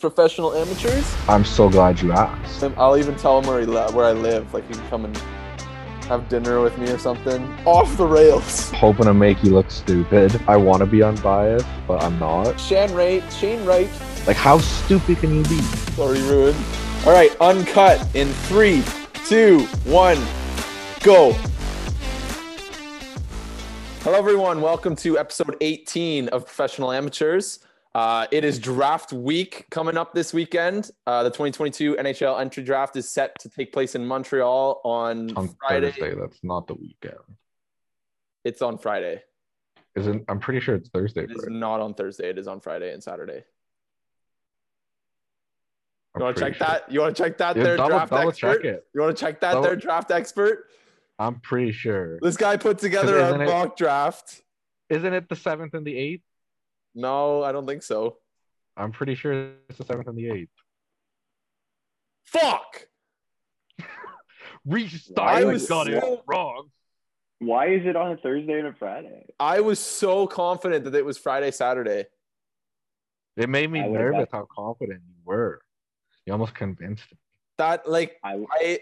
professional amateurs. I'm so glad you asked. I'll even tell him where, he li- where I live. Like, he can come and have dinner with me or something. Off the rails. Hoping to make you look stupid. I want to be unbiased, but I'm not. Shane Wright, Shane Wright, Like, how stupid can you be? sorry, ruined. All right, uncut in three, two, one, go. Hello, everyone. Welcome to episode 18 of Professional Amateurs. Uh, it is draft week coming up this weekend. Uh, the 2022 NHL entry draft is set to take place in Montreal on, On Friday. Thursday, that's not the weekend. It's on Friday. Isn't I'm pretty sure it's Thursday. It is Bro. not on Thursday. It is on Friday and Saturday. You want to check sure. that? You want to check that Yeah, there, double, draft double expert? it. You want to check that Double- there, draft expert? I'm pretty sure. This guy put together a isn't it- mock draft. Isn't it the seventh and the eighth? No, I don't think so. I'm pretty sure it's the seventh and the eighth. Fuck. Restart. I I was got it so- wrong. Why is it on a Thursday and a Friday? I was so confident that it was Friday, Saturday. It made me I would've nervous bet. how confident you were. You almost convinced me. That like I I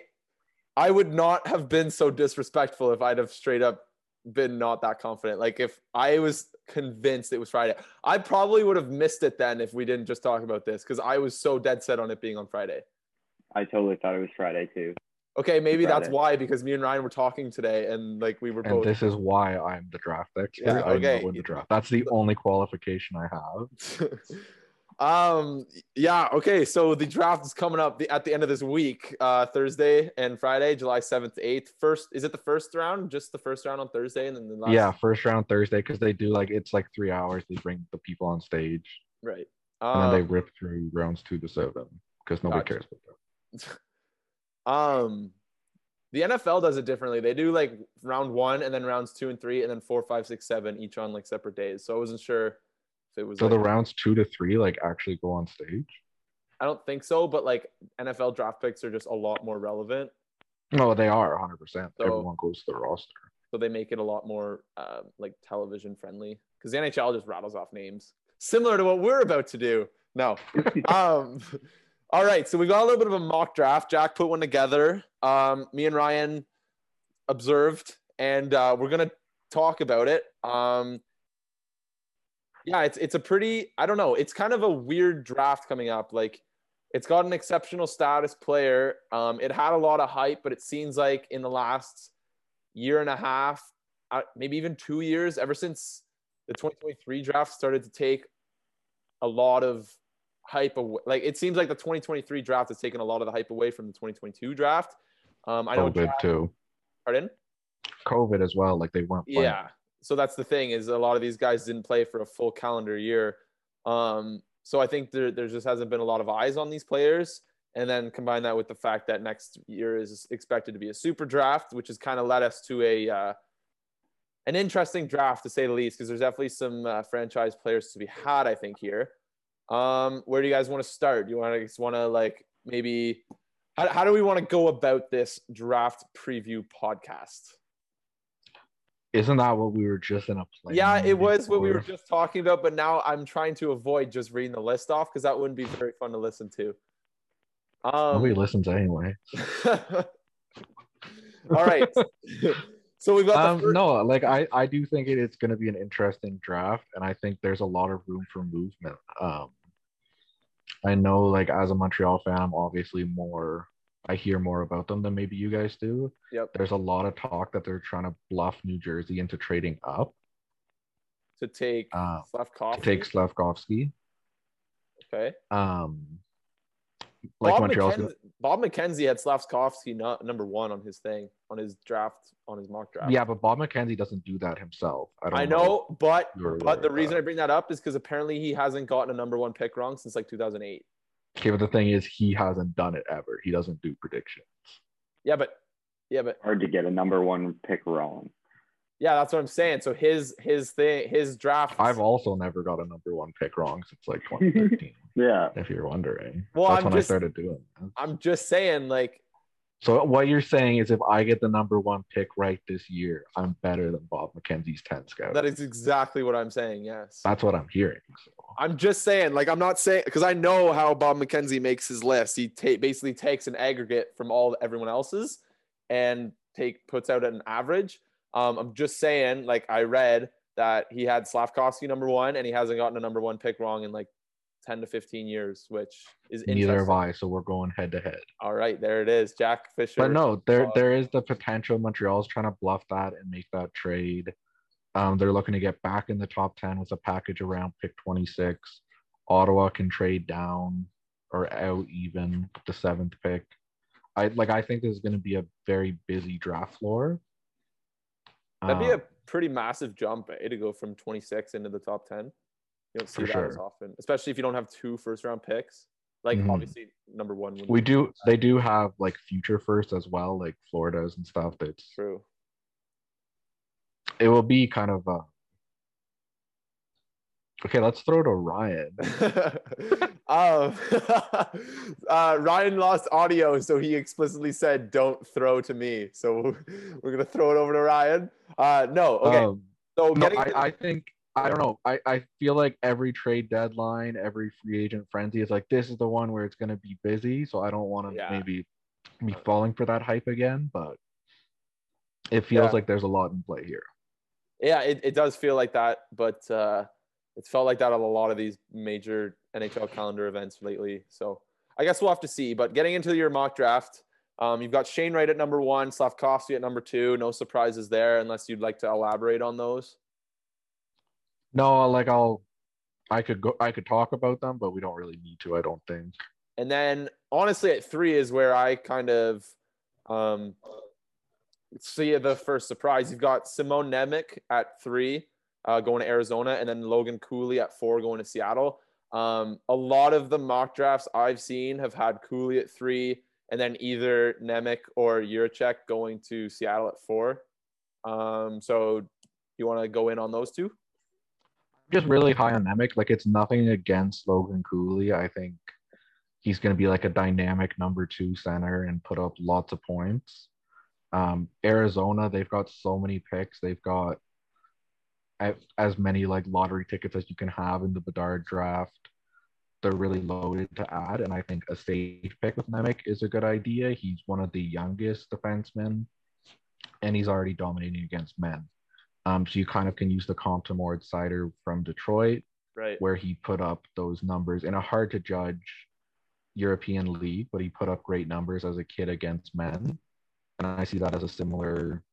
I would not have been so disrespectful if I'd have straight up been not that confident. Like if I was convinced it was Friday, I probably would have missed it then if we didn't just talk about this because I was so dead set on it being on Friday. I totally thought it was Friday too. Okay, maybe that's why because me and Ryan were talking today and like we were And both this is why I'm the draft expert. Yeah, I okay. know in the draft. That's the only qualification I have. um yeah okay so the draft is coming up the, at the end of this week uh thursday and friday july 7th 8th first is it the first round just the first round on thursday and then the last Yeah, first round Thursday because they do like it's like three hours. They bring the people on stage right and then they um, rip through rounds two to seven because nobody Gotcha. cares about that. um the nfl does it differently they do like round one and then rounds two and three and then four five six seven each on like separate days so i wasn't sure it was So the rounds two to three like actually go on stage. i don't think so but like nfl draft picks are just a lot more relevant No, they are 100. percent So- Everyone goes to the roster. so they make it a lot more uh, like television friendly because the NHL just rattles off names similar to what we're about to do. No, um, all right, so we got a little bit of a mock draft. Jack put one together. Um, me and Ryan observed, and uh, we're gonna talk about it. Um, yeah, it's it's a pretty I don't know. It's kind of a weird draft coming up. Like it's got an exceptional status player. Um, it had a lot of hype, but it seems like in the last year and a half, uh, maybe even two years, ever since the 2023 draft started to take a lot of hype away. Like it seems like the 2023 draft has taken a lot of the hype away from the 2022 draft. Um, I know. COVID too. Pardon? COVID as well. Like they weren't. Playing. Yeah. So that's the thing is a lot of these guys didn't play for a full calendar year. Um, so I think there, there just hasn't been a lot of eyes on these players. And then combine that with the fact that next year is expected to be a super draft, which has kind of led us to a uh, an interesting draft to say the least, because there's definitely some uh, franchise players to be had, I think here. Um, where do you guys want to start? Do you want to just want to like maybe how, how do we want to go about this draft preview podcast? Isn't that what we were just in a play? Yeah, it was what we were just talking about, but now I'm trying to avoid just reading the list off because that wouldn't be very fun to listen to. Nobody Um, listens anyway. all right. so we've got Um, first, no, like I, I do think it, it's going to be an interesting draft, and I think there's a lot of room for movement. Um, I know, like as a Montreal fan, I'm obviously more. I hear more about them than maybe you guys do. Yep. There's a lot of talk that they're trying to bluff New Jersey into trading up to take uh, Slafkovsky. to take Slafkovsky. okay. Um, like Bob, Montreal's McKenzie, Bob McKenzie had Slafkovsky not number one on his thing on his draft on his mock draft. yeah, but Bob McKenzie doesn't do that himself. I don't I know, but but the reason that. I bring that up is because apparently he hasn't gotten a number one pick wrong since like 2008. Okay, but the thing is, he hasn't done it ever. He doesn't do predictions. Yeah, but yeah, but Hard to get a number one pick wrong. yeah, that's what I'm saying. So his his thing his draft. I've also never got a number one pick wrong since like 2013, Yeah. if you're wondering. Well, That's I'm when just- I started doing. It. I'm just saying, like, So what you're saying is if I get the number one pick right this year, I'm better than Bob McKenzie's 10 scout. That is exactly what I'm saying. Yes. That's what I'm hearing. So I'm just saying, like, I'm not saying because I know how Bob McKenzie makes his list. He ta- basically takes an aggregate from all everyone else's and take puts out an average. Um, I'm just saying, like, I read that he had Slafkovsky number one, and he hasn't gotten a number one pick wrong in like 10 to 15 years, which is neither have. I. So we're going head to head. All right, there it is, Jack Fisher. But no, there uh, there is the potential Montreal's trying to bluff that and make that trade. Um, they're looking to get back in the top 10 with a package around pick 26. Ottawa can trade down or out even the seventh pick. I like I think this is going to be a very busy draft floor. That'd be a Um, pretty massive jump eh, to go from 26 into the top 10. You don't see For that as sure. often, especially if you don't have two first round picks. Like Mhm. obviously number one. we do they do have like future first as well, like Florida's and stuff. That's true. it will be kind of uh okay. Let's throw to Ryan. um, uh, Ryan lost audio, so he explicitly said, "Don't throw to me." So we're gonna throw it over to Ryan. Uh, no, okay. Um, so no, I, I think I don't know. I, I feel like every trade deadline, every free agent frenzy is like this is the one where it's gonna be busy. So I don't want to Yeah. maybe be falling for that hype again, but it feels Yeah. like there's a lot in play here. yeah, it, it does feel like that, but uh, it's felt like that on a lot of these major NHL calendar events lately. So I guess we'll have to see. But getting into your mock draft, um, you've got Shane Wright at number one, Slafkovsky at number two. No surprises there, unless you'd like to elaborate on those. No, like I'll I could go I could talk about them, but we don't really need to, I don't think. And then honestly, at three is where I kind of um, see the first surprise. You've got Simon Nemec at three, uh, going to Arizona, and then Logan Cooley at four, going to Seattle. Um, a lot of the mock drafts I've seen have had Cooley at three, and then either Nemec or Jiricek going to Seattle at four. Um, so you want to go in on those two? Just really high on Nemec. Like it's nothing against Logan Cooley. I think he's going to be like a dynamic number two center and put up lots of points. Um, Arizona, they've got so many picks. They've got as many like lottery tickets as you can have in the Bedard draft. They're really loaded to add, and I think a safe pick with Nemec is a good idea. He's one of the youngest defensemen, and he's already dominating against men. Um, so you kind of can use the comp to Moritz Seider from Detroit, Right. where he put up those numbers in a hard to judge European league, but he put up great numbers as a kid against men. And I see that as a similar,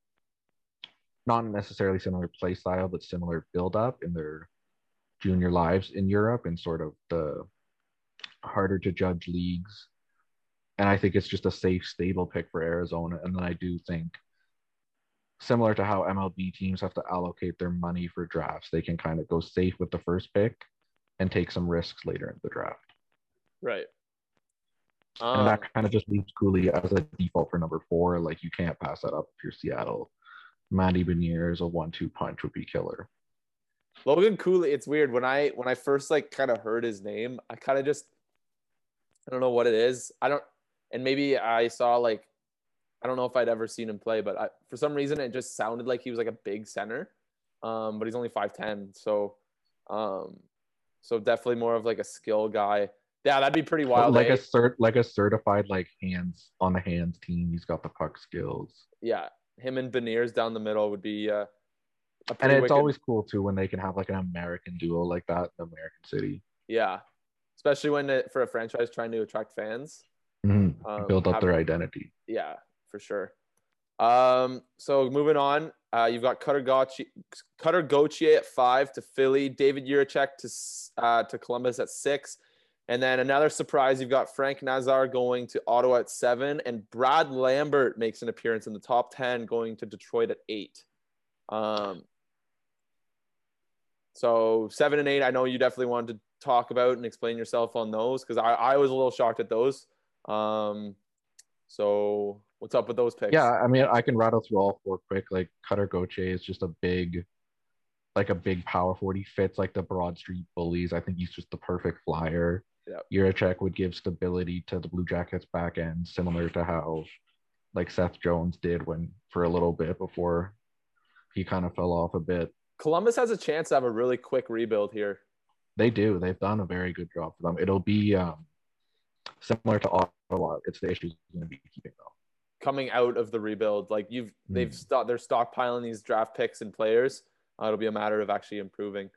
not necessarily similar play style, but similar build up in their junior lives in Europe and sort of the harder to judge leagues. And I think it's just a safe, stable pick for Arizona. And then I do think similar to how MLB teams have to allocate their money for drafts, they can kind of go safe with the first pick and take some risks later in the draft. Right. and Um, that kind of just leaves Cooley as a default for number four. Like you can't pass that up if you're Seattle. Matty Beniers, a one-two punch would be killer. Logan Cooley, it's weird when I when I first like kind of heard his name, I kind of just I don't know what it is. I don't and maybe I saw like I don't know if I'd ever seen him play, but I, for some reason it just sounded like he was like a big center. Um, but he's only 5'10, so um so definitely more of like a skill guy. Yeah, that'd be pretty wild. like eh? a cert, like a certified like hands on the hands team. He's got the puck skills, yeah, him and Beniers down the middle would be uh, a and it's wicked- always cool too when they can have like an American duo like that in American City. yeah, especially when it, for a franchise trying to attract fans. Mhm. Um, Build up have- their identity. yeah, for sure. Um, so moving on, uh, you've got Cutter Gauthier, Cutter Gauthier at five to Philly, David Jiricek to uh, to Columbus at six, and then another surprise. You've got Frank Nazar going to Ottawa at seven, and Brad Lambert makes an appearance in the top ten, going to Detroit at eight. Um, so seven and eight, I know you definitely wanted to talk about and explain yourself on those because I, I was a little shocked at those. Um, so what's up with those picks? Yeah, I mean, I can rattle through all four quick. Like Cutter Gauthier is just a big, like a big power forward. He fits like the Broad Street Bullies. I think he's just the perfect flyer. Yep. Would give stability to the Blue Jackets back end, similar to how like Seth Jones did when for a little bit before he kind of fell off a bit. Columbus has a chance to have a really quick rebuild here. They do. They've done a very good job for them. It'll be um, similar to Ottawa. It's the issues going to be keeping though. Coming out of the rebuild, like you've they've Mm. stopped they're stockpiling these draft picks and players. Uh, it'll be a matter of actually improving.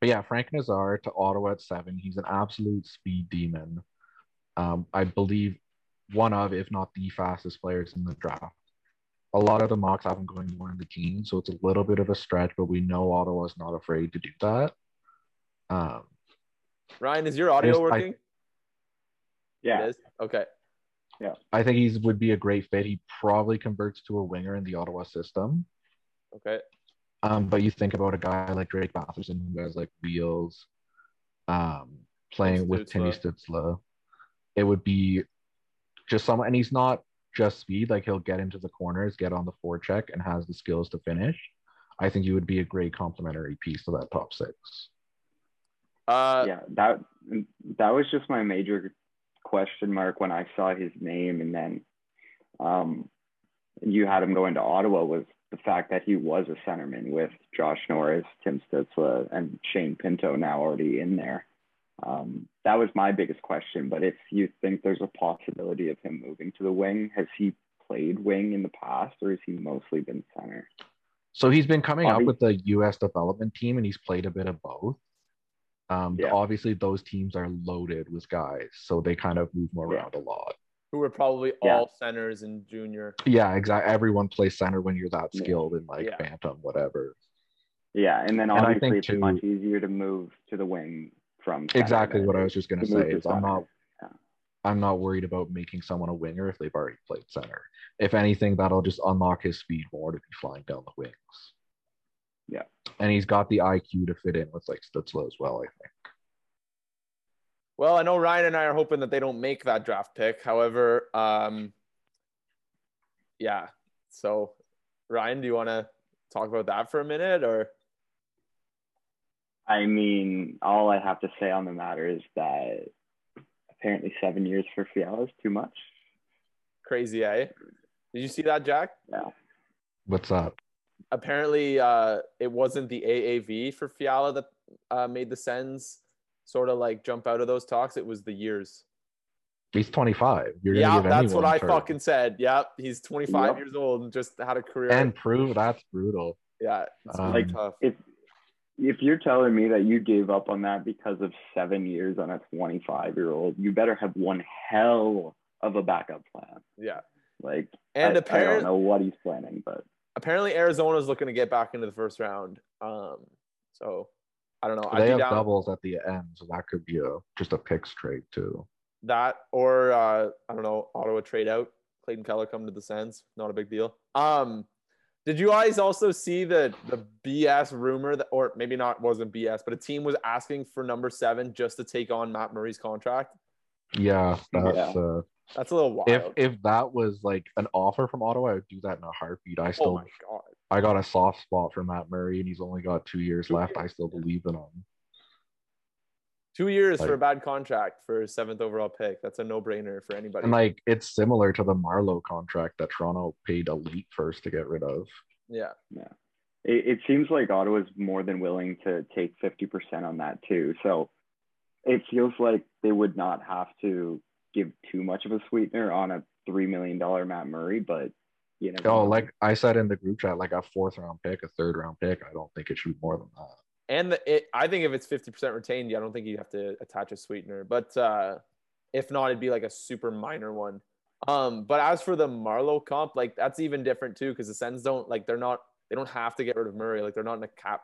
But yeah, Frank Nazar to Ottawa at seven. He's an absolute speed demon. Um, I believe one of, if not the fastest players in the draft. A lot of the mocks have him going more in the teens, so it's a little bit of a stretch, but we know Ottawa's not afraid to do that. Um, Ryan, is your audio There's- I- working? Yeah. It is? Okay. I think he's would be a great fit. He probably converts to a winger in the Ottawa system. Okay. Um, but you think about a guy like Drake Batherson who has like wheels, um, playing with Timmy Stutzle, it would be just someone, and he's not just speed. Like he'll get into the corners, get on the forecheck, and has the skills to finish. I think he would be a great complementary piece to that top six. Uh, yeah, that that was just my major question mark when I saw his name, and then um, you had him go into Ottawa was the fact that he was a centerman with Josh Norris, Tim Stutzle, and Shane Pinto now already in there. Um, that was my biggest question. But if you think there's a possibility of him moving to the wing, has he played wing in the past, or has he mostly been center? So he's been coming up with the U.S. development team, and he's played a bit of both. Um, Yeah. Obviously, those teams are loaded with guys, so they kind of move them Yeah. around a lot. who were probably Yeah. all centers in junior. Yeah, exactly. Everyone plays center when you're that Yeah. skilled in like Yeah. bantam, whatever. Yeah, and then And I obviously think it's too- much easier to move to the wing from Exactly what I was just gonna to say to is I'm not Yeah. I'm not worried about making someone a winger if they've already played center. If anything, that'll just unlock his speed more to be flying down the wings. Yeah. And he's got the IQ to fit in with like Stutzle as well, I think. Well, I know Ryan and I are hoping that they don't make that draft pick. However, um, yeah. So, Ryan, do you want to talk about that for a minute, or I mean, all I have to say on the matter is that apparently seven years for Fiala is too much. crazy? Eh? Did you see that, Jack? Yeah. What's that? Apparently, uh, it wasn't the AAV for Fiala that uh, made the Sens sort of like jump out of those talks. It was the years. He's 25. You're yeah, give that's what I I a fucking said. Yep, he's 25 Yep. years old and just had a career. and prove that's brutal. yeah, it's Um, Like, tough. If if you're telling me that you gave up on that because of seven years on a 25 year old, you better have one hell of a backup plan. Yeah, Like, and I, I don't know what he's planning, but apparently Arizona's looking to get back into the first round. Um, so I don't know. I'd they have down doubles at the end, so that could be a just a pick straight too. that or uh, I don't know. Ottawa trade out. Clayton Keller come to the Sens. Not a big deal. Um, did you guys also see the the BS rumor that, or maybe not wasn't BS, but a team was asking for number seven just to take on Matt Murray's contract? Yeah, that's Yeah. uh That's a little wild. if if that was like an offer from Ottawa, I would do that in a heartbeat. I oh still my god. I got a soft spot for Matt Murray and he's only got two years left. I still believe in him. Two years for a bad contract for a seventh overall pick. That's a no brainer for anybody. And like it's similar to the Marleau contract that Toronto paid elite first to get rid of. Yeah. Yeah. it, it seems like Ottawa's more than willing to take 50% on that too. So it feels like they would not have to give too much of a sweetener on a $3 million Matt Murray, but you know. Oh, like I said in the group chat, like a fourth round pick, a third round pick. I don't think it should be more than that. And the, it, I think if it's 50% retained, I don't think you have to attach a sweetener. But uh, if not, it'd be like a super minor one. Um, but as for the Marleau comp, like that's even different too, because the Sens don't like they're not they don't have to get rid of Murray. Like they're not in a cap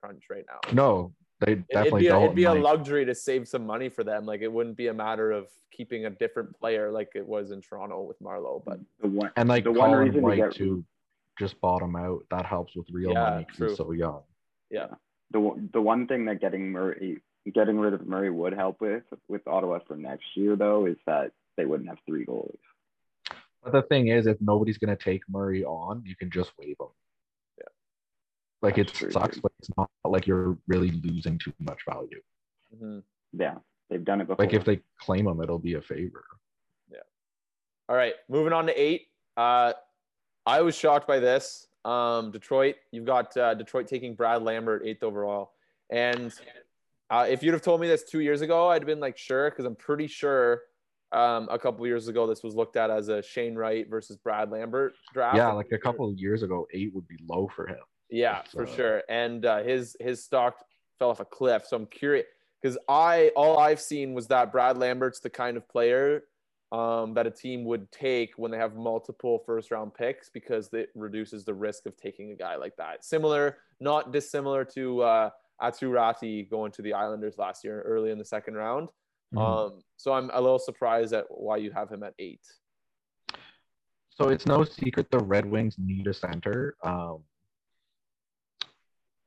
crunch right now. No, they It- definitely it'd be, a, don't. it'd be a luxury to save some money for them. Like it wouldn't be a matter of keeping a different player like it was in Toronto with Marleau. But the one, and like the one Colin reason to White get- to just bottom out. That helps with real Yeah, money because true. he's so young. yeah, the, one- the one thing that getting Murray, getting rid of Murray would help with, with Ottawa for next year though, is that they wouldn't have three goalies. But the thing is, if nobody's gonna take Murray on, you can just waive him. Like it true, sucks, but it's not like you're really losing too much value. Mhm. Yeah, they've done it before. Like if they claim him, it'll be a favor. Yeah. All right, moving on to eight. Uh, I was shocked by this. Um, Detroit, you've got uh, Detroit taking Brad Lambert eighth overall, and uh, if you'd have told me this two years ago, I'd have been like, sure, because I'm pretty sure um, a couple years ago this was looked at as a Shane Wright versus Brad Lambert draft. Yeah, like a couple of years ago, eight would be low for him. Yeah, for sure. And uh, his his stock fell off a cliff. So I'm curious because I all I've seen was that Brad Lambert's the kind of player um, that a team would take when they have multiple first round picks because it reduces the risk of taking a guy like that. Similar, not dissimilar to uh, Aatu Raty going to the Islanders last year early in the second round. Mhm. Um, so I'm a little surprised at why you have him at eight. So it's no secret the Red Wings need a center. Um,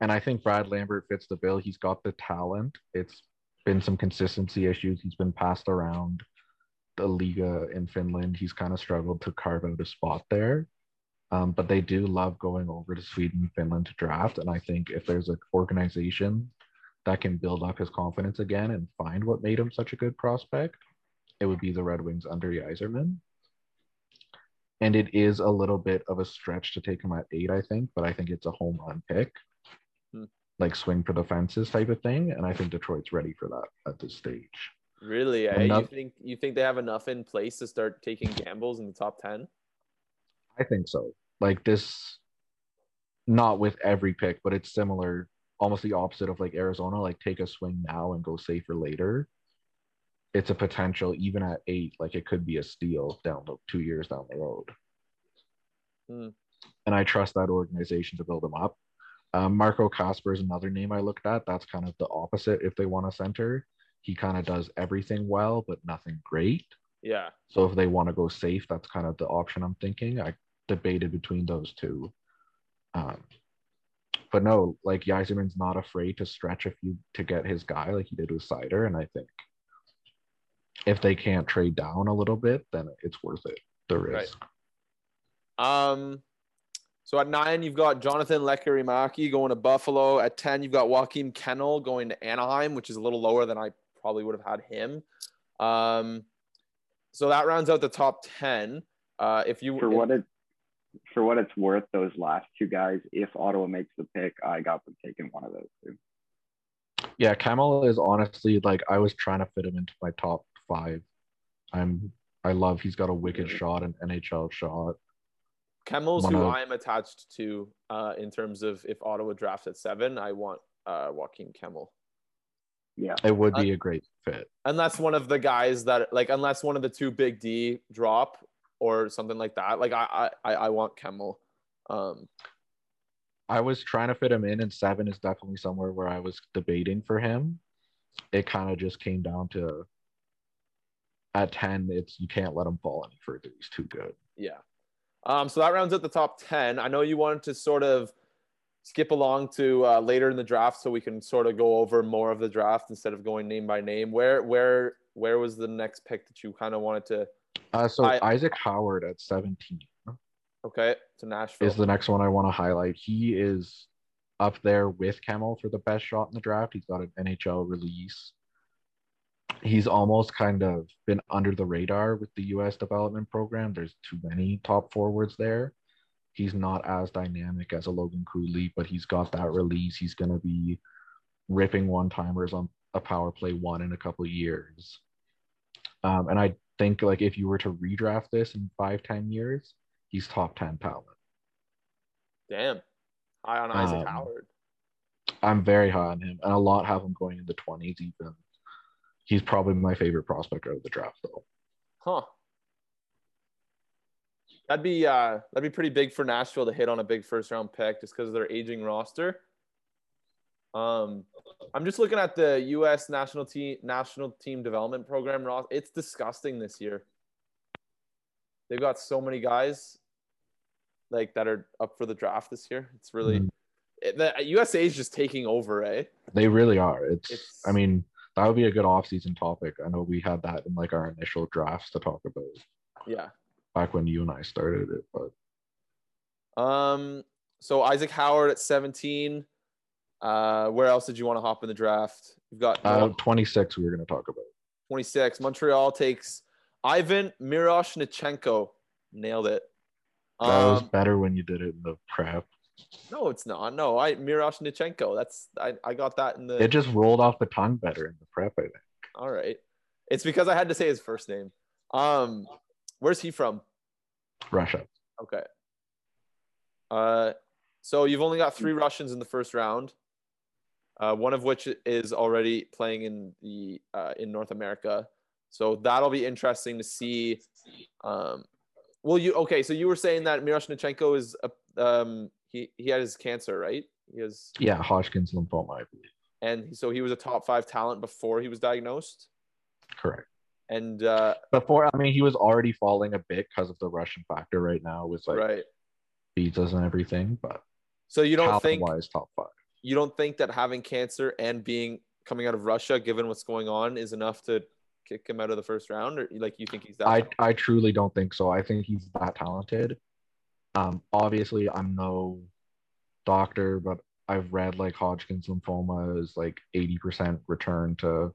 and I think Brad Lambert fits the bill. He's got the talent. It's been some consistency issues. He's been passed around the Liiga in Finland. He's kind of struggled to carve out a spot there. Um, but they do love going over to Sweden and Finland to draft. And I think if there's an organization that can build up his confidence again and find what made him such a good prospect, it would be the Red Wings under Yzerman and it is a little bit of a stretch to take him at eight, I think, but I think it's a home run pick, Like swing for the fences type of thing, and I think Detroit's ready for that at this stage. Really, eh? you think you think they have enough in place to start taking gambles in the top ten? I think so. Like this, not with every pick, but it's similar, almost the opposite of like Arizona. Like take a swing now and go safer later. It's a potential, even at eight, like it could be a steal down the two years down the road. Hmm. And I trust that organization to build them up. Um, Marco Kasper is another name I looked at. That's kind of the opposite if they want a center. He kind of does everything well, but nothing great. Yeah. So if they want to go safe, that's kind of the option I'm thinking. I debated between those two. Um, but no, like Yzerman's not afraid to stretch a few to get his guy like he did with Seider. And I think if they can't trade down a little bit, then it's worth it. The Right. risk. Um, so at nine, you've got Jonathan Lekkerimaki going to Buffalo. At 10, you've got Joakim Kemell going to Anaheim, which is a little lower than I probably would have had him. Um, so that rounds out the top 10. Uh, if you For what it for what it's worth, those last two guys, if Ottawa makes the pick, I got them taking one of those two. Yeah, Kemell is honestly like I was trying to fit him into my top five. I'm I love he's got a wicked shot, an NHL shot. Kemell's one who I'm attached to uh, in terms of if Ottawa drafts at seven, I want uh, Joakim Kemell. Yeah. It would Uh, be a great fit. unless one of the guys that like unless one of the two big D drop or something like that. Like I I I want Kemell. Um I was trying to fit him in, and seven is definitely somewhere where I was debating for him. It kind of just came down to at 10, it's you can't let him fall any further. He's too good. yeah. Um so that rounds out the top 10. I know you wanted to sort of skip along to uh, later in the draft so we can sort of go over more of the draft instead of going name by name. Where where where was the next pick that you kind of wanted to Uh, so I- Isaac Howard at 17 okay to Nashville? is the next one I want to highlight. He is up there with Kemell for the best shot in the draft. He's got an NHL release. He's almost kind of been under the radar with the US development program. There's too many top forwards there. He's not as dynamic as a Logan Cooley, but he's got that release. He's going to be ripping one timers on a power play one in a couple of years. Um, and I think like if you were to redraft this in five, ten years, he's top 10 talent. Damn. High on Isaac Um, Howard. I'm very high on him, and a lot have him going in the 20s even. He's probably my favorite prospect out of the draft, though. Huh. That'd be uh that'd be pretty big for Nashville to hit on a big first round pick just because of their aging roster. Um I'm just looking at the US national team national team development program roster. It's disgusting this year. They've got so many guys like that are up for the draft this year. It's really Mhm. it, the USA is just taking over, eh? They really are. It's, It's- I mean, that would be a good off-season topic. I know we had that in like our initial drafts to talk about Yeah. back when you and I started it, but Um, so Isaac Howard at 17. Uh, where else did you want to hop in the draft? You've got uh, 26 we were going to talk about. 26. Montreal takes Ivan Miroshnichenko. Nailed it. That was Um, better when you did it in the prep. No, it's not. No, I Miroshnichenko. That's I, I got that in the It just rolled off the tongue better in the prep, I think. all right. It's because I had to say his first name. Um, where's he from? Russia. Okay. Uh, so you've only got three Russians in the first round. Uh, one of which is already playing in the uh, in North America. So that'll be interesting to see. Um, well, you okay? So you were saying that Miroshnichenko is a, um, he he had his cancer, right? He has, Yeah, Hodgkin's lymphoma, I believe. and so he was a top five talent before he was diagnosed. Correct. And uh, Before, I mean, he was already falling a bit because of the Russian factor right now with like right. visas and everything, but So you don't think wise top five. you don't think that having cancer and being coming out of Russia, given what's going on, is enough to kick him out of the first round, or like you think he's that? I I truly don't think so. I think he's that talented. Um, obviously, I'm no doctor, but I've read like Hodgkin's lymphoma is like 80% return to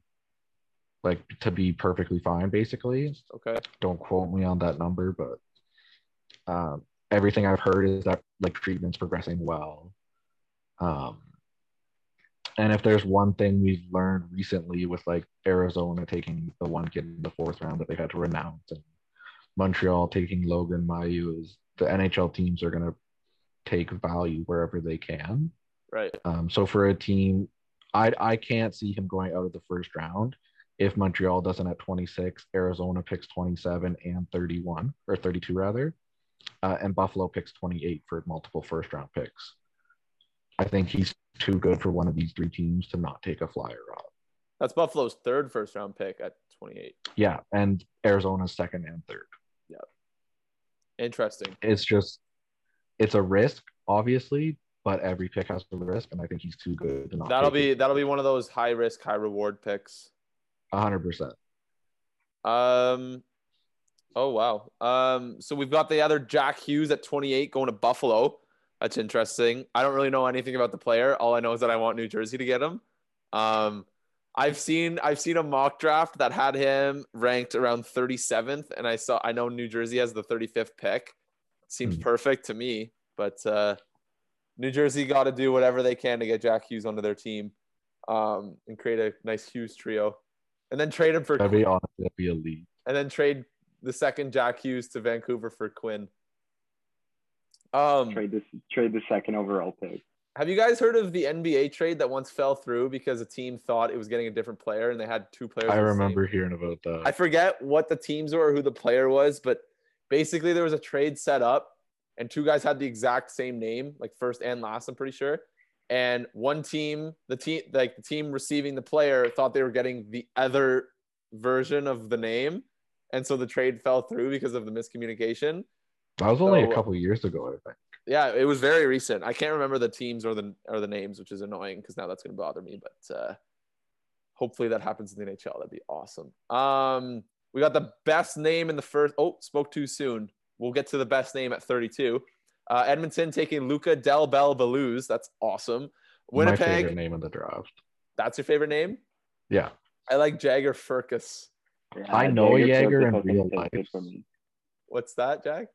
like to be perfectly fine, basically. okay, Don't quote me on that number, but um, everything I've heard is that like treatment's progressing well. Um, and if there's one thing we've learned recently with like Arizona taking the one kid in the fourth round that they had to renounce and Montreal taking Logan Mailloux is the NHL teams are going to take value wherever they can. right, Um, so for a team, I I can't see him going out of the first round if Montreal doesn't at 26, Arizona picks 27 and 31 or 32 rather, uh, and Buffalo picks 28 for multiple first round picks. I think he's too good for one of these three teams to not take a flyer on. that's Buffalo's third first round pick at 28. Yeah, and Arizona's second and third. Interesting. It's just it's a risk, obviously, but every pick has a risk, and I think he's too good to not. That'll be that'll be one of those high risk, high reward picks. 100%. Um, oh wow. Um, so we've got the other Jack Hughes at 28 going to Buffalo. That's interesting. I don't really know anything about the player. All I know is that I want New Jersey to get him. Um, I've seen I've seen a mock draft that had him ranked around 37th, and I saw I know New Jersey has the 35th pick. Seems Hmm. perfect to me, but uh, New Jersey got to do whatever they can to get Jack Hughes onto their team, um, and create a nice Hughes trio, and then trade him for That'd be honestly, that'd be elite. and then trade the second Jack Hughes to Vancouver for Quinn. Um, Trade this trade the second overall pick. Have you guys heard of the NBA trade that once fell through because a team thought it was getting a different player and they had two players? I remember hearing about that. I forget what the teams were or who the player was, but basically there was a trade set up and two guys had the exact same name, like first and last, I'm pretty sure. And one team, the team like the team receiving the player thought they were getting the other version of the name. And so the trade fell through because of the miscommunication. That was only So- a couple years ago, I think. Yeah, it was very recent. I can't remember the teams or the or the names, which is annoying because now that's going to bother me. But uh, hopefully that happens in the NHL. That'd be awesome. Um, we got the best name in the first. Oh, spoke too soon. We'll get to the best name at 32. Uh, Edmonton taking Luca Del Bel Belluz. That's awesome. My favorite Winnipeg. name in the draft. That's your favorite name. Yeah. I like Jagger Firkus. I know a Jaeger in real life. good for me. What's that, Jack?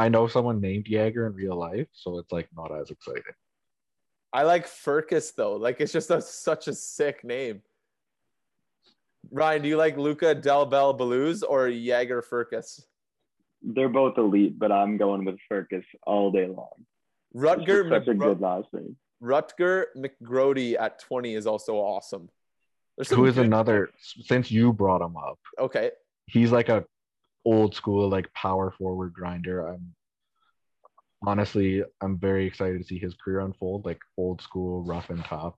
I know someone named Jaeger in real life, so it's like not as exciting. I like Firkus though. Like it's just a, such a sick name. Ryan, do you like Luca Del Bel Belluz or Jaeger Firkus? They're both elite, but I'm going with Firkus all day long. It's Rutger, just such a good last name. Rutger McGroarty at 20 is also awesome. Who is good- another? Since you brought him up, Okay. he's like a old school like power forward grinder. I'm honestly, I'm very excited to see his career unfold. Like old school, rough and tough.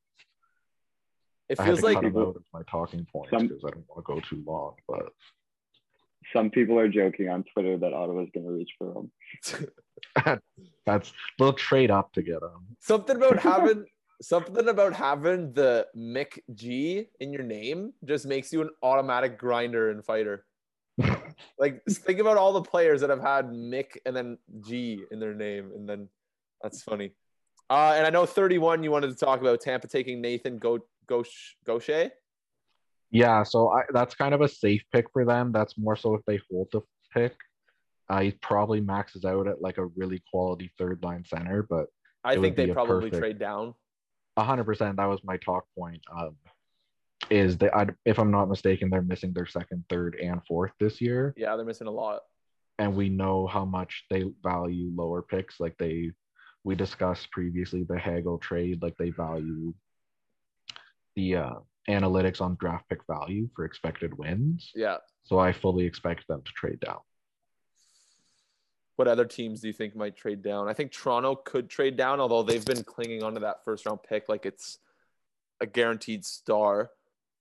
It I had feels to like cut him people- out my talking points Some- because I don't want to go too long. But Some people are joking on Twitter that Ottawa's going to reach for him. that's they'll trade up to get him. something about having something about having the Mick G in your name just makes you an automatic grinder and fighter. Like think about all the players that have had Mick and then G in their name, and then that's funny. Uh, and I know 31 you wanted to talk about Tampa taking Nathan Go Gaucher. Yeah, so I, that's kind of a safe pick for them. That's more so if they hold the pick. Uh, he probably maxes out at like a really quality third line center, but I think they probably perfect- trade down. hundred percent. That was my talk point. Um, is that I, if I'm not mistaken, they're missing their second, third, and fourth this year, Yeah, they're missing a lot. and we know how much they value lower picks. Like they, we discussed previously the Hagel trade. Like they value the uh, analytics on draft pick value for expected wins. Yeah. So I fully expect them to trade down. What other teams do you think might trade down? I think Toronto could trade down, although they've been clinging onto that first round pick like it's a guaranteed star.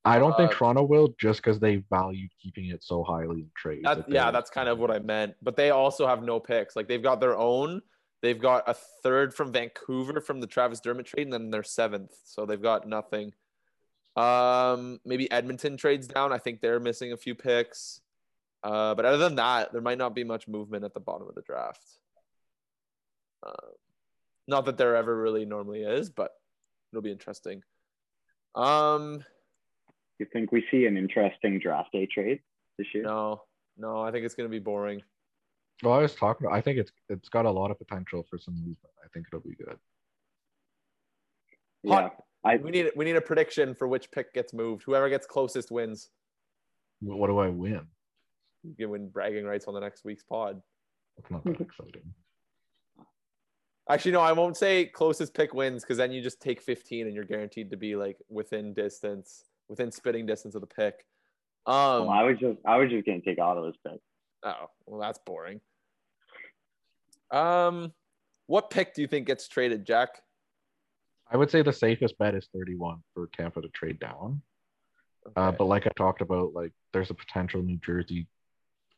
I don't think Uh, Toronto will just because they value keeping it so highly in trades. That, that yeah, that's kind of what I meant. But they also have no picks. Like they've got their own. They've got a third from Vancouver from the Travis Dermott trade, and then they're seventh. So they've got nothing. Um, maybe Edmonton trades down. I think they're missing a few picks. Uh, but other than that, there might not be much movement at the bottom of the draft. Uh, not that there ever really normally is, but it'll be interesting. Um, You think we see an interesting draft day trade this year? no, no, I think it's gonna be boring. Well, I was talking. I think it's it's got a lot of potential for some movement. I think it'll be good. Yeah. I We need we need a prediction for which pick gets moved. Whoever gets closest wins. What do I win? You can win bragging rights on the next week's pod. It's not that exciting. Actually, no, I won't say closest pick wins because then you just take 15 and you're guaranteed to be like within distance, within spitting distance of the pick. Um, well, I was just I was just gonna take Ottawa's pick. oh, well, that's boring. Um, what pick do you think gets traded, Jack? I would say the safest bet is 31 for Tampa to trade down. Uh, but like I talked about, like there's a potential New Jersey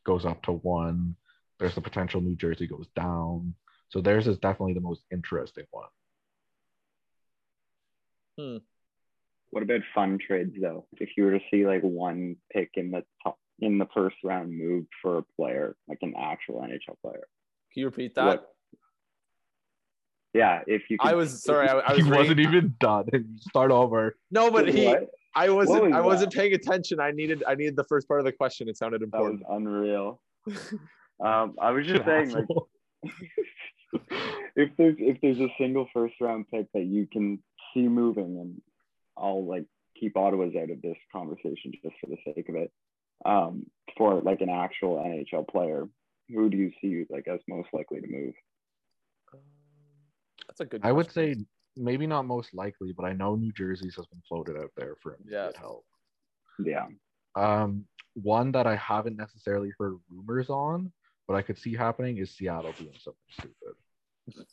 goes up to one. There's the potential New Jersey goes down. So theirs is definitely the most interesting one. What about fun trades though? If you were to see like one pick in the top in the first round move for a player, like an actual NHL player. Can you repeat that? What- Yeah, if you. I was sorry. I, I he was wasn't even done. Start over. No, but he. What? I wasn't. was I wasn't that? paying attention. I needed. I needed the first part of the question. It sounded important. That was unreal. um, I was just saying, like, if there's if there's a single first round pick that you can see moving, and I'll like keep Ottawa's out of this conversation just for the sake of it. Um, for like an actual NHL player, who do you see like as most likely to move? That's a good. I would say maybe not most likely, but I know New Jersey's has been floated out there for immediate Yeah. help. Yeah, Um, one that I haven't necessarily heard rumors on, but I could see happening is Seattle doing something stupid.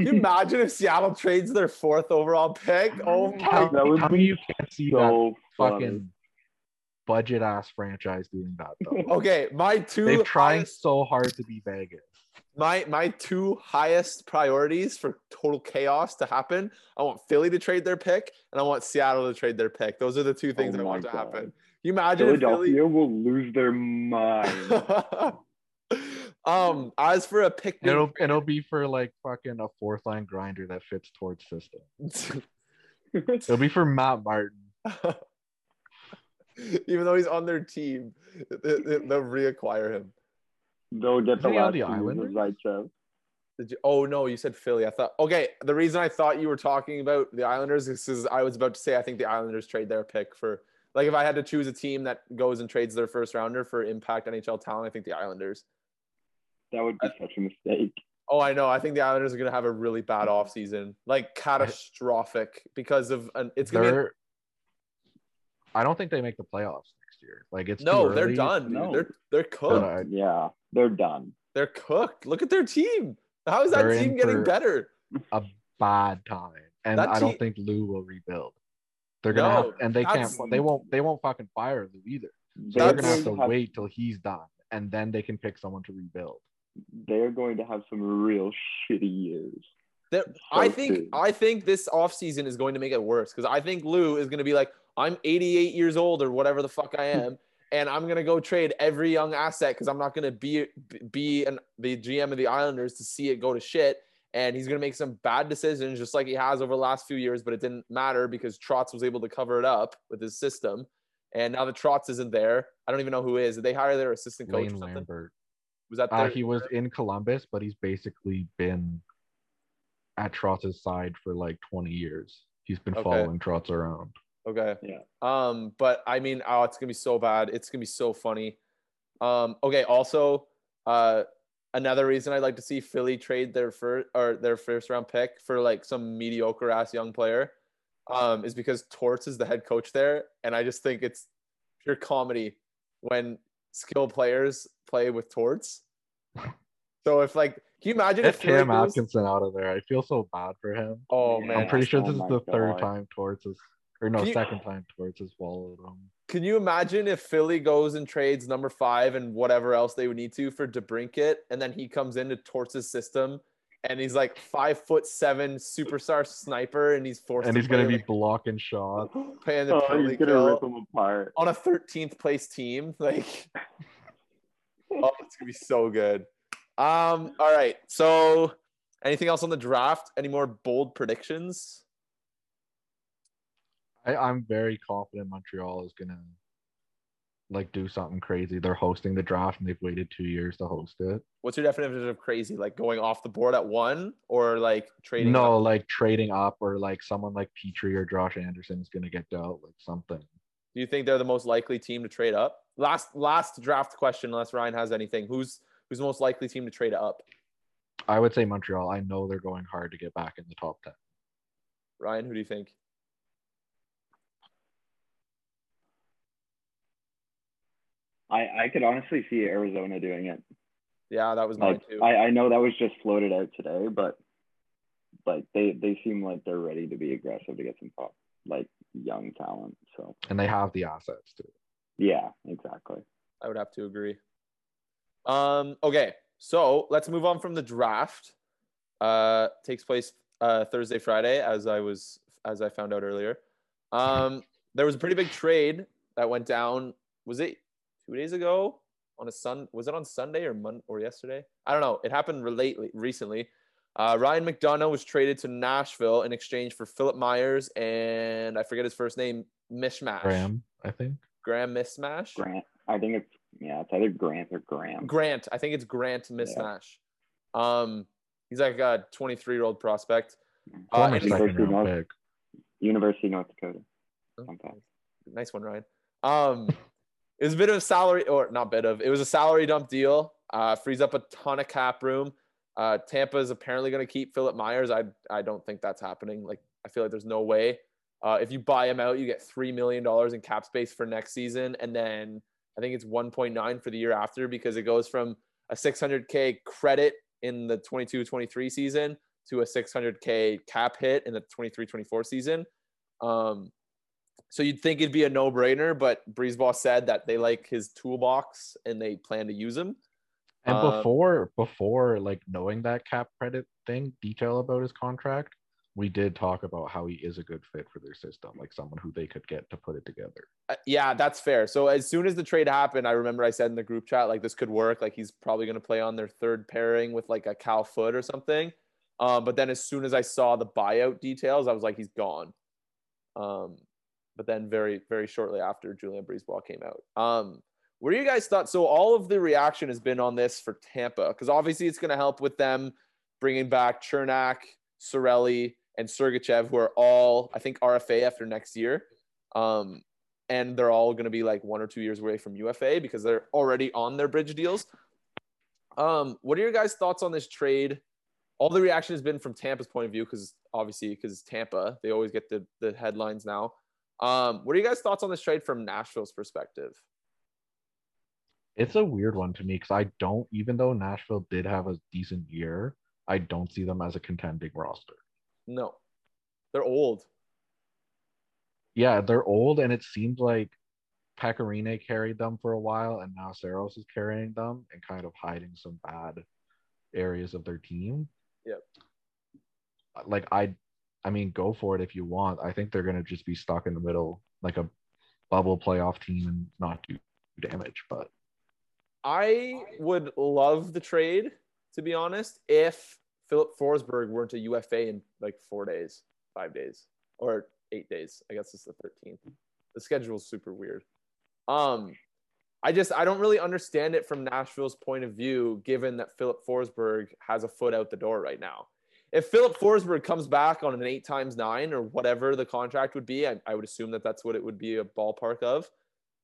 Can you imagine if Seattle trades their fourth overall pick? Oh my! Tell, that would be you can't see that so funny. fucking budget ass franchise doing that though. Okay, my 2 They've trying highest- so hard to be Vegas. my my two highest priorities for total chaos to happen. I want Philly to trade their pick, and I want Seattle to trade their pick. Those are the two things Oh I want my to happen. Can you imagine if Philly? Philadelphia will lose their mind. um, as for a pick, It'll it'll be for like fucking a fourth line grinder that fits towards system. It'll be for Matt Martin. even though he's on their team, they- they- they'll reacquire him. They'll get the Isn't last the two years of Islanders? Zaitsev. Did you? Oh no, you said Philly. I thought. Okay, the reason I thought you were talking about the Islanders is because I was about to say I think the Islanders trade their pick for like if I had to choose a team that goes and trades their first rounder for impact NHL talent, I think the Islanders. That would be such a mistake. Oh, I know. I think the Islanders are going to have a really bad offseason, like catastrophic, because of an. It's going to They're I don't think they make the playoffs next year. Like it's no. They're done. dude. No. They're they're cooked. I- Yeah, they're done. They're cooked. Look at their team. How is that They're team getting better? a bad time, and That I don't team- think Lou will rebuild. They're gonna No, have, and they can't. They won't. They won't fucking fire Lou either. So They're they're gonna have going to wait till he's done, and then they can pick someone to rebuild. They're going to have some real shitty years. There, I think soon. I think this offseason is going to make it worse because I think Lou is going to be like, I'm 88 years old or whatever the fuck I hmm. am, and I'm gonna go trade every young asset because I'm not gonna be be an, the GM of the Islanders to see it go to shit. And he's gonna make some bad decisions just like he has over the last few years, but it didn't matter because Trotz was able to cover it up with his system. and now the Trotz isn't there. I don't even know who is. Did they hire their assistant coach? Lane or something? Lambert. Was that Uh, he was in Columbus, but he's basically been at Trotz's side for like 20 years. He's been Okay. following Trotz around. Okay. Yeah. Um, but I mean, oh, it's gonna be so bad. It's gonna be so funny. Um, okay. Also, uh, another reason I'd like to see Philly trade their first or their first round pick for like some mediocre ass young player, um, is because Torts is the head coach there, and I just think it's pure comedy when skilled players play with Torts. So if like, can you imagine Get if Philly Cam goes- Atkinson out of there. I feel so bad for him. Oh man, I'm pretty sure Oh this is oh my the third time Torts is, or no, you- second time Torts has followed him. Can you imagine if Philly goes and trades number five and whatever else they would need to for DeBrincat, and then he comes into Torts' system, and he's like five foot seven superstar sniper, and he's forced And to he's gonna play, be blocking shots. playing the Oh, penalty he's gonna kill rip them apart. on a 13th place team. Like, oh, it's gonna be so good. Um, all right. So, anything else on the draft? Any more bold predictions? I, I'm very confident Montreal is gonna like do something crazy. They're hosting the draft and they've waited two years to host it. What's your definition of crazy? Like going off the board at one, or like trading? no, up? like trading up or like someone like Petry or Josh Anderson is gonna get dealt, like something. Do you think they're the most likely team to trade up? Last last draft question, unless Ryan has anything. Who's who's the most likely team to trade up? I would say Montreal. I know they're going hard to get back in the top ten. Ryan, who do you think? I, I could honestly see Arizona doing it. Yeah, that was mine Like too. I, I know that was just floated out today, but like they they seem like they're ready to be aggressive to get some top like young talent. So And they have the assets too. yeah, exactly. I would have to agree. Um, okay, so let's move on from the draft. Uh, takes place uh, Thursday, Friday, as I was as I found out earlier. Um, there was a pretty big trade that went down. Was it two days ago on a sun? Was it on Sunday or Mon or yesterday? I don't know. It happened lately, recently. Uh, Ryan McDonagh was traded to Nashville in exchange for Philippe Myers and I forget his first name, Mismash. Graham, I think. Graham Mismash. Grant. I think it's yeah, it's either Grant or Graham. Grant. I think it's Grant Mismash. Um, he's like a 23 year old prospect. Uh, Former and- second round North- pick. University of North Dakota. Okay. Nice one, Ryan. Um, it was a bit of a salary, or not bit of. It was a salary dump deal. Uh, frees up a ton of cap room. Uh, Tampa is apparently going to keep Philippe Myers. I I don't think that's happening. Like I feel like there's no way. Uh, if you buy him out, you get three million dollars in cap space for next season, and then I think it's 1.9 for the year after because it goes from a 600k credit in the 22-23 season to a 600k cap hit in the 23-24 season. Um, so you'd think it'd be a no-brainer, but BriseBois said that they like his toolbox and they plan to use him. And Um, before before like knowing that cap credit thing detail about his contract, we did talk about how he is a good fit for their system, like someone who they could get to put it together. Uh, yeah, that's fair. So as soon as the trade happened, I remember I said in the group chat like this could work. Like he's probably going to play on their third pairing with like a Cal Foote or something. Um, but then as soon as I saw the buyout details, I was like, he's gone. Um, but then very very shortly after, Julien BriseBois came out. Um, what do you guys thought? So all of the reaction has been on this for Tampa because obviously it's going to help with them bringing back Cernak, Cirelli, and Sergachev, who are all I think RFA after next year. Um, and they're all going to be like one or two years away from UFA because they're already on their bridge deals. Um, what are your guys' thoughts on this trade? All the reaction has been from Tampa's point of view because obviously because Tampa they always get the the headlines now. Um, what are you guys' thoughts on this trade from Nashville's perspective? It's a weird one to me because I don't, even though Nashville did have a decent year, I don't see them as a contending roster. No, they're old. Yeah, they're old, and it seems like Pekka Rinne carried them for a while, and now Saros is carrying them and kind of hiding some bad areas of their team. Yep. Like I, I mean, go for it if you want. I think they're gonna just be stuck in the middle, like a bubble playoff team, and not do damage. But I would love the trade, to be honest, if Filip Forsberg weren't a UFA in like four days, five days, or eight days. I guess it's the 13th. The schedule's super weird. Um, I just I don't really understand it from Nashville's point of view, given that Filip Forsberg has a foot out the door right now. If Filip Forsberg comes back on an eight times nine or whatever the contract would be, I, I would assume that that's what it would be a ballpark of.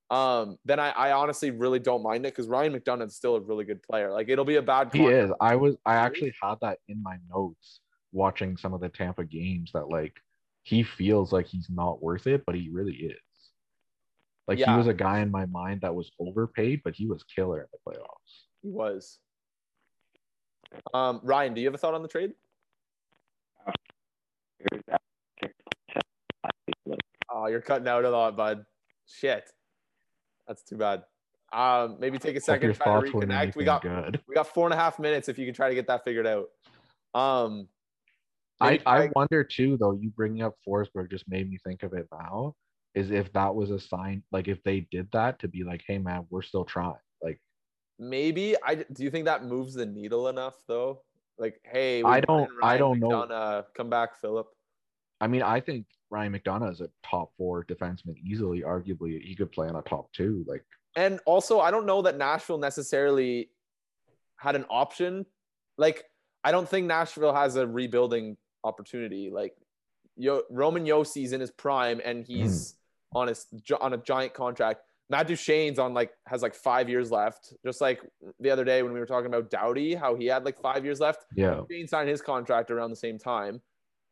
Um, then I, I honestly really don't mind it because Ryan McDonagh's still a really good player. Like it'll be a bad. He is. I was. I actually had that in my notes watching some of the Tampa games that like he feels like he's not worth it, but he really is. Like Yeah. he was a guy in my mind that was overpaid, but he was killer in the playoffs. He was. Um, Ryan, do you have a thought on the trade? Oh, you're cutting out a lot, bud. Shit, that's too bad. Um, maybe take a second try to reconnect. We got good. we got four and a half minutes if you can try to get that figured out. Um, I, I try- wonder too, though. You bringing up Forsberg just made me think of it now. Is if that was a sign, like if they did that to be like, hey man, we're still trying. Like maybe I do you think that moves the needle enough though? Like, hey, I don't- I don't know. McDonagh. Come back, Filip. I mean, I think Ryan McDonagh is a top four defenseman easily. Arguably, he could play on a top two. Like And also, I don't know that Nashville necessarily had an option. Like, I don't think Nashville has a rebuilding opportunity. Like, Yo, Roman Josi's in his prime, and hmm. he's on his on a giant contract. Matt Duchene's on like has like five years left. Just like the other day when we were talking about Doughty, how he had like five years left. yeah, Duchene signed his contract around the same time.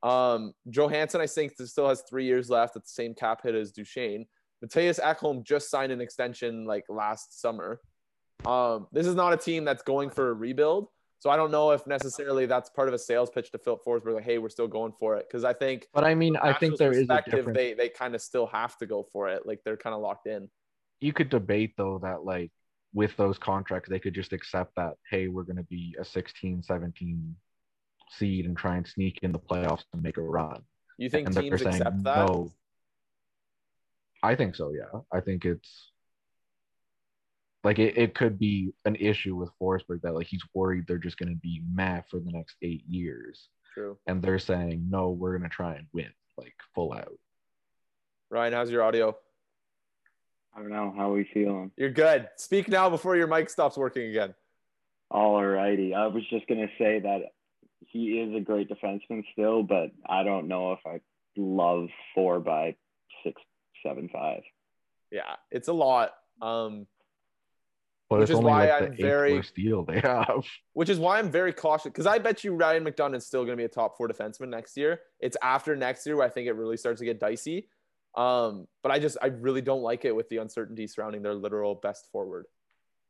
Um, Johansen, I think, still has three years left at the same cap hit as Duchene. Mattias Ekholm just signed an extension like last summer. Um, this is not a team that's going for a rebuild. So I don't know if necessarily that's part of a sales pitch to Filip Forsberg, like, hey, we're still going for it. Because I think but I mean, I think there is a difference. They they kind of still have to go for it. Like they're kind of locked in. you could debate though that like with those contracts they could just accept that hey we're going to be a 16 17 seed and try and sneak in the playoffs and make a run You think and teams they're saying accept that? no i think so yeah i think it's like it, it could be an issue with Forsberg that like he's worried they're just going to be mad for the next eight years True. and they're saying no we're going to try and win like full out Ryan, how's your audio? I don't know how we feeling. You're good. Speak now before your mic stops working again. Alrighty, I was just gonna say that he is a great defenseman still, but I don't know if I love four by six, seven, five. Yeah, it's a lot. Um, but Which it's is only why like I'm the very- eighth deal they have which is why I'm very cautious because I bet you Ryan McDonagh is still going to be a top four defenseman next year. It's after next year where I think it really starts to get dicey. Um, but I just I really don't like it with the uncertainty surrounding their literal best forward.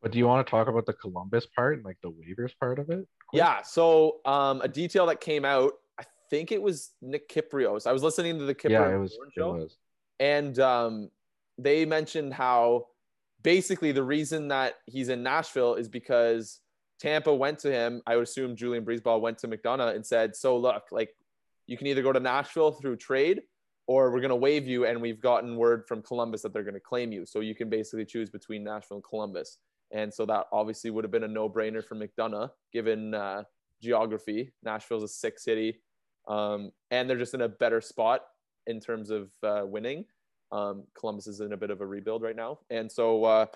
But do you want to talk about the Columbus part and like the waivers part of it? quick? Yeah. So um, a detail that came out, I think it was Nick Kypreos. I was listening to the Kypreos yeah, it was. Warren It show. was. and um, they mentioned how basically the reason that he's in Nashville is because Tampa went to him. I would assume Julien BriseBois went to McDonagh and said, "So look, like you can either go to Nashville through trade, or we're going to waive you." And we've gotten word from Columbus that they're going to claim you, so you can basically choose between Nashville and Columbus. And so that obviously would have been a no-brainer for McDonagh, given uh, geography. Nashville's a sick city, um, and they're just in a better spot in terms of uh, winning. Um, Columbus is in a bit of a rebuild right now, and so uh,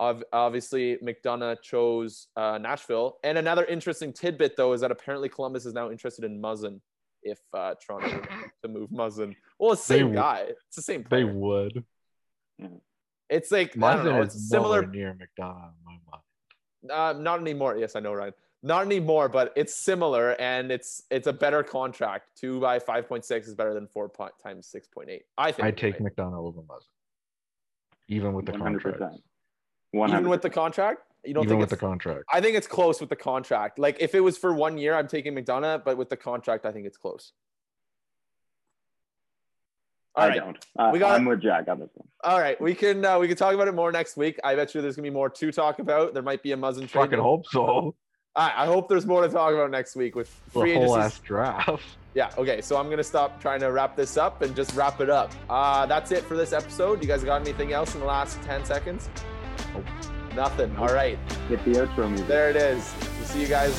ob- obviously McDonagh chose uh, Nashville. And another interesting tidbit, though, is that apparently Columbus is now interested in Muzzin. If uh, Toronto were to move Muzzin, well, it's the same w- guy. It's the same. They Player. would. It's like I don't know. It's similar. near McDonagh in my mind. Uh, not anymore. Yes, I know, Ryan. Not anymore, but it's similar, and it's it's a better contract. Two by five point six is better than four po- times six point eight. I think. I take right? McDonagh over Muzzin, even with the One hundred contract. percent. Even with the contract. You don't Even think with the contract. I think it's close with the contract. Like if it was for one year, I'm taking McDonagh, but with the contract, I think it's close. All I right. don't. Uh, We got- I'm with Jack on this one. All right, we can uh, we can talk about it more next week. I bet you there's gonna be more to talk about. There might be a Muzzin trade. Fucking hope so. All right, I hope there's more to talk about next week with The free whole agency draft. Yeah, okay. So I'm gonna stop trying to wrap this up and just wrap it up. Uh, that's it for this episode. You guys got anything else in the last 10 seconds? Nope. Nothing. All right. Get the outro music. There it is. We'll see you guys